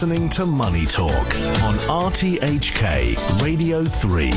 listening to Money Talk on RTHK Radio 3.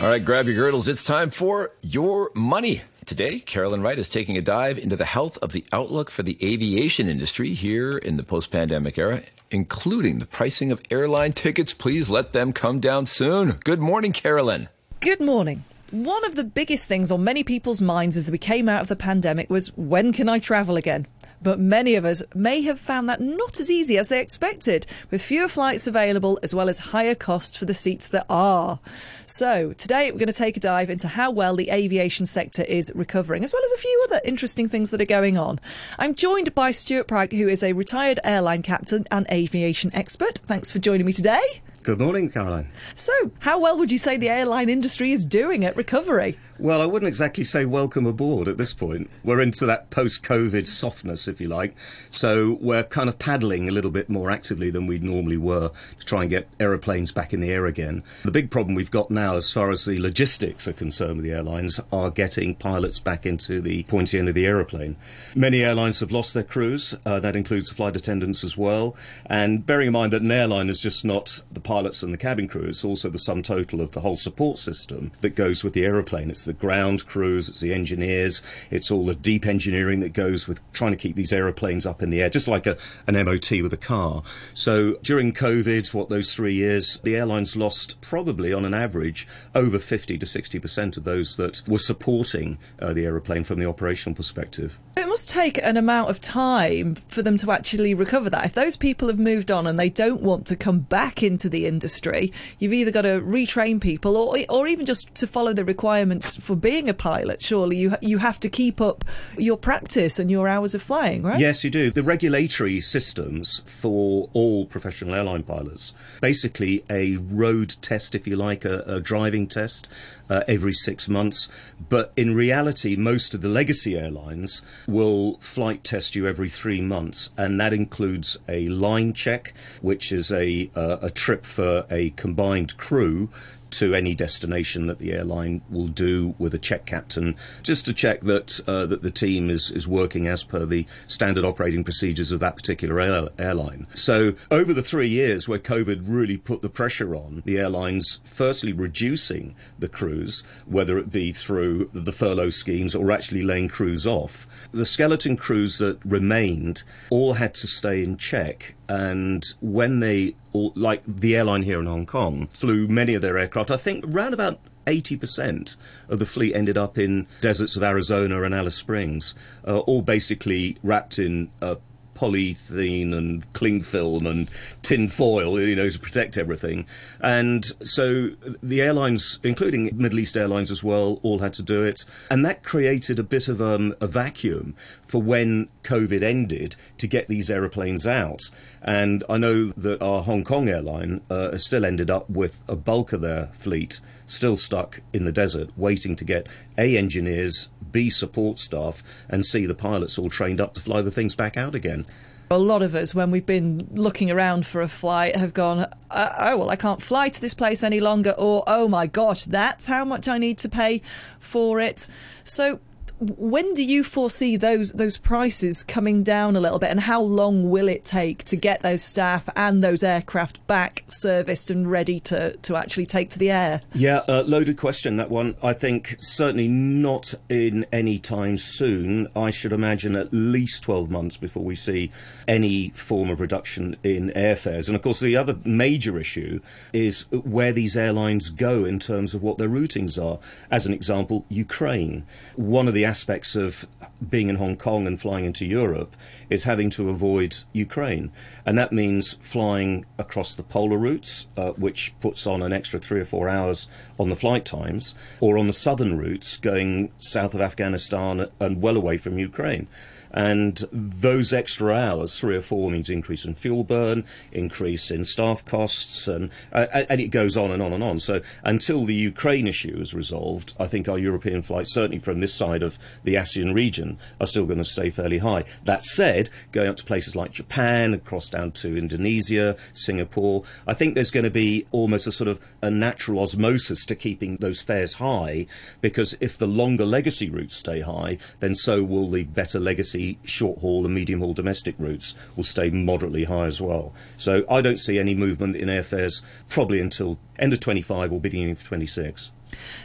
All right, grab your girdles. It's time for your money. Today, Carolyn Wright is taking a dive into the health of the outlook for the aviation industry here in the post pandemic era, including the pricing of airline tickets. Please let them come down soon. Good morning, Carolyn. Good morning. One of the biggest things on many people's minds as we came out of the pandemic was when can I travel again? but many of us may have found that not as easy as they expected, with fewer flights available as well as higher costs for the seats that are. So, today we're going to take a dive into how well the aviation sector is recovering, as well as a few other interesting things that are going on. I'm joined by Stuart Pryke, who is a retired airline captain and aviation expert. Thanks for joining me today. Good morning, Caroline. So, how well would you say the airline industry is doing at recovery? Well, I wouldn't exactly say welcome aboard at this point. We're into that post COVID softness, if you like. So we're kind of paddling a little bit more actively than we normally were to try and get aeroplanes back in the air again. The big problem we've got now, as far as the logistics are concerned with the airlines, are getting pilots back into the pointy end of the aeroplane. Many airlines have lost their crews. Uh, that includes flight attendants as well. And bearing in mind that an airline is just not the pilots and the cabin crew, it's also the sum total of the whole support system that goes with the aeroplane. The ground crews, it's the engineers, it's all the deep engineering that goes with trying to keep these aeroplanes up in the air, just like a, an MOT with a car. So during COVID, what those three years, the airlines lost probably on an average over 50 to 60% of those that were supporting uh, the aeroplane from the operational perspective. It must take an amount of time for them to actually recover that. If those people have moved on and they don't want to come back into the industry, you've either got to retrain people or, or even just to follow the requirements for being a pilot. Surely you you have to keep up your practice and your hours of flying, right? Yes, you do. The regulatory systems for all professional airline pilots, basically a road test, if you like, a, a driving test uh, every six months. But in reality, most of the legacy airlines will flight test you every three months, and that includes a line check, which is a, uh, a trip for a combined crew to any destination that the airline will do with a check captain, just to check that uh, that the team is, is working as per the standard operating procedures of that particular air- airline. So over the three years where COVID really put the pressure on the airlines, firstly reducing the crews, whether it be through the furlough schemes or actually laying crews off, the skeleton crews that remained all had to stay in check and when they, like the airline here in Hong Kong, flew many of their aircraft, I think around about 80% of the fleet ended up in deserts of Arizona and Alice Springs, uh, all basically wrapped in uh, polythene and cling film and tin foil, you know, to protect everything. And so the airlines, including Middle East airlines as well, all had to do it. And that created a bit of um, a vacuum for when COVID ended to get these aeroplanes out. And I know that our Hong Kong airline uh, still ended up with a bulk of their fleet still stuck in the desert, waiting to get A, engineers, B, support staff, and C, the pilots all trained up to fly the things back out again. A lot of us, when we've been looking around for a flight, have gone, uh, oh, well, I can't fly to this place any longer, or oh my gosh, that's how much I need to pay for it. So, when do you foresee those those prices coming down a little bit, and how long will it take to get those staff and those aircraft back serviced and ready to, to actually take to the air? Yeah, uh, loaded question that one. I think certainly not in any time soon. I should imagine at least twelve months before we see any form of reduction in airfares. And of course, the other major issue is where these airlines go in terms of what their routings are. As an example, Ukraine. One of the aspects of being in Hong Kong and flying into Europe is having to avoid Ukraine. And that means flying across the polar routes, uh, which puts on an extra three or four hours on the flight times, or on the southern routes going south of Afghanistan and well away from Ukraine. And those extra hours, three or four, means increase in fuel burn, increase in staff costs, and, uh, and it goes on and on and on. So until the Ukraine issue is resolved, I think our European flights, certainly from this side of the ASEAN region, are still going to stay fairly high. That said, going up to places like Japan, across down to Indonesia, Singapore, I think there's going to be almost a sort of a natural osmosis to keeping those fares high, because if the longer legacy routes stay high, then so will the better legacy short haul and medium haul domestic routes will stay moderately high as well. So I don't see any movement in airfares probably until end of 25 or beginning of 26.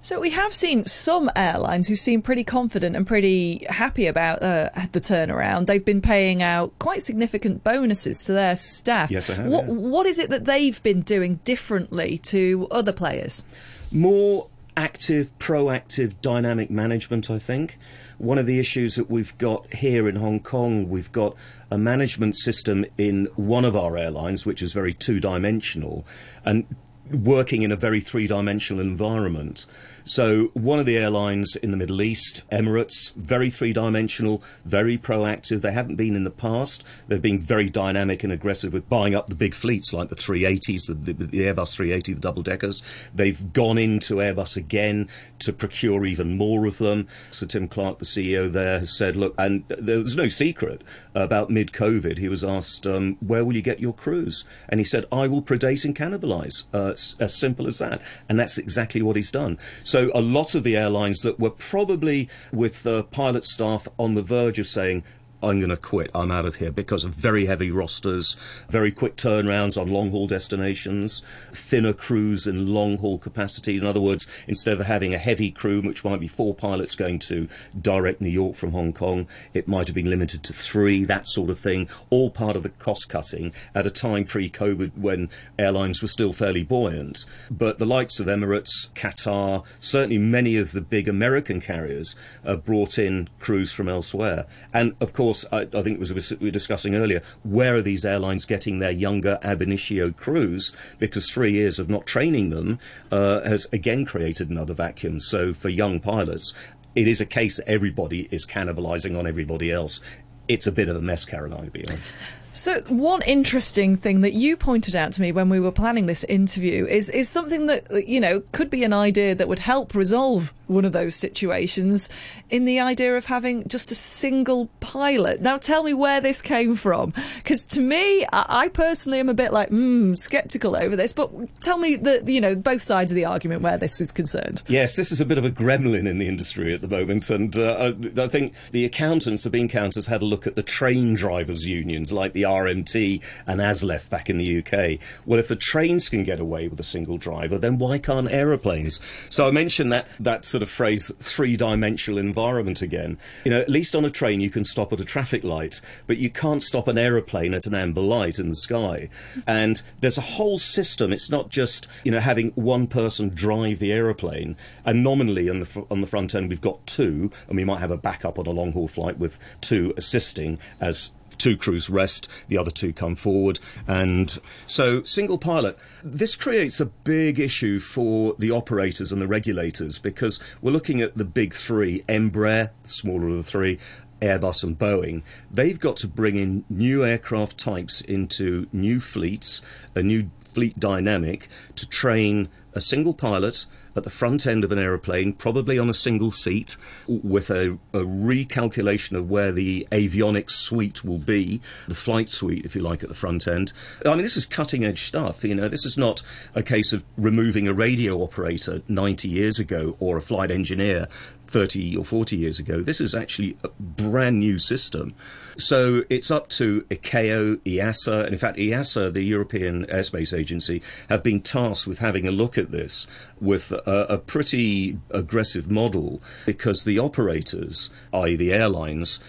So we have seen some airlines who seem pretty confident and pretty happy about uh, the turnaround. They've been paying out quite significant bonuses to their staff. Yes, I have. What, yeah. what is it that they've been doing differently to other players? More active, proactive, dynamic management, I think. One of the issues that we've got here in Hong Kong, we've got a management system in one of our airlines which is very two dimensional. And working in a very three dimensional environment. So, one of the airlines in the Middle East, Emirates, very three dimensional, very proactive. They haven't been in the past. They've been very dynamic and aggressive with buying up the big fleets like the 380s, the, the, the Airbus 380, the double deckers. They've gone into Airbus again to procure even more of them. So, Tim Clark, the CEO there, has said, look, and there's no secret about mid COVID, he was asked, um, where will you get your crews? And he said, I will predate and cannibalize. Uh, as simple as that. And that's exactly what he's done. So a lot of the airlines that were probably with the pilot staff on the verge of saying, I'm going to quit. I'm out of here because of very heavy rosters, very quick turnarounds on long haul destinations, thinner crews in long haul capacity. In other words, instead of having a heavy crew, which might be four pilots going to direct New York from Hong Kong, it might have been limited to three, that sort of thing, all part of the cost cutting at a time pre COVID when airlines were still fairly buoyant. But the likes of Emirates, Qatar, certainly many of the big American carriers have brought in crews from elsewhere. And of course, course, I, I, think it was we were discussing earlier, where are these airlines getting their younger ab initio crews? Because three years of not training them uh, has again created another vacuum. So for young pilots, it is a case that everybody is cannibalising on everybody else. It's a bit of a mess, Caroline, to be honest. So, one interesting thing that you pointed out to me when we were planning this interview is is something that you know could be an idea that would help resolve one of those situations in the idea of having just a single pilot. Now, tell me where this came from, because to me, I personally am a bit like hmm, skeptical over this. But tell me the you know both sides of the argument where this is concerned. Yes, this is a bit of a gremlin in the industry at the moment, and uh, I think the accountants, the bean counters, had a look at the train drivers' unions like the RMT and ASLEF back in the UK. Well, if the trains can get away with a single driver, then why can't aeroplanes? So I mentioned that that sort of phrase three-dimensional environment again. You know, at least on a train you can stop at a traffic light, but you can't stop an aeroplane at an amber light in the sky. And there's a whole system. It's not just you know having one person drive the aeroplane. And nominally on the on the front end we've got two, and we might have a backup on a long haul flight with two assisting as two crews rest, the other two come forward. And so, single pilot. This creates a big issue for the operators and the regulators because we're looking at the big three Embraer, smaller of the three, Airbus and Boeing, they've got to bring in new aircraft types into new fleets, a new fleet dynamic to train a single pilot at the front end of an aeroplane, probably on a single seat, with a, a, recalculation of where the avionics suite will be, the flight suite, if you like, at the front end. I mean, this is cutting edge stuff. You know, this is not a case of removing a radio operator 90 years ago or a flight engineer 30 or 40 years ago. This is actually a brand new system. So it's up to ICAO, EASA, and in fact, EASA, the European Airspace Agency, have been tasked with having a look at this with a, pretty aggressive model because the operators, i.e., the airlines,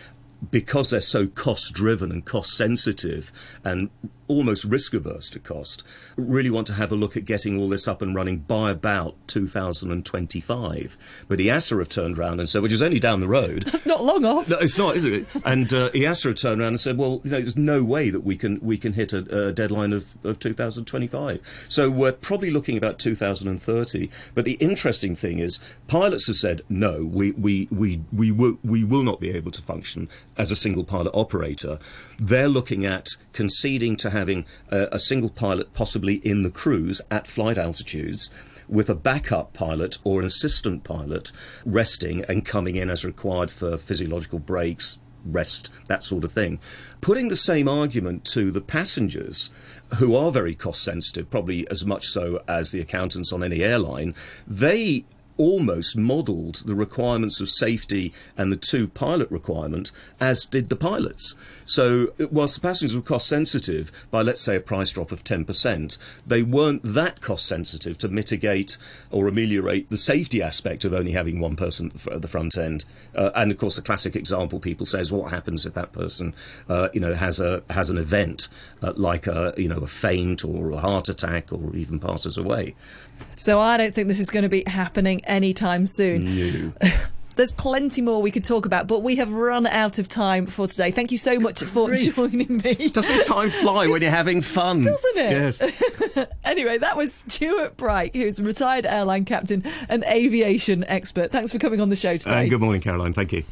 because they're so cost driven and cost sensitive and almost risk averse to cost, really want to have a look at getting all this up and running by about 2025. But EASA have turned around and said, which is only down the road. That's not long off. No, it's not, is it? And uh, EASA have turned around and said, well, you know, there's no way that we can we can hit a, a deadline of, of 2025. So we're probably looking about 2030. But the interesting thing is, pilots have said, no, we we we we will we will not be able to function as a single pilot operator. They're looking at conceding to having a, a single pilot possibly in the cruise at flight altitudes with a backup pilot or an assistant pilot resting and coming in as required for physiological breaks, rest, that sort of thing. Putting the same argument to the passengers, who are very cost sensitive, probably as much so as the accountants on any airline, they almost modelled the requirements of safety and the two pilot requirement as did the pilots. So, whilst the passengers were cost sensitive by, let's say, a price drop of 10%, they weren't that cost sensitive to mitigate or ameliorate the safety aspect of only having one person at the front end. Uh, and of course, the classic example people say is what happens if that person, uh, you know, has a has an event uh, like a you know a faint or a heart attack or even passes away. So I don't think this is going to be happening anytime soon. No. There's plenty more we could talk about, but we have run out of time for today. Thank you so much for grief. joining me. Doesn't time fly when you're having fun? Doesn't it? Yes. Anyway, that was Stuart Pryke, who's a retired airline captain and aviation expert. Thanks for coming on the show today. And good morning, Caroline. Thank you.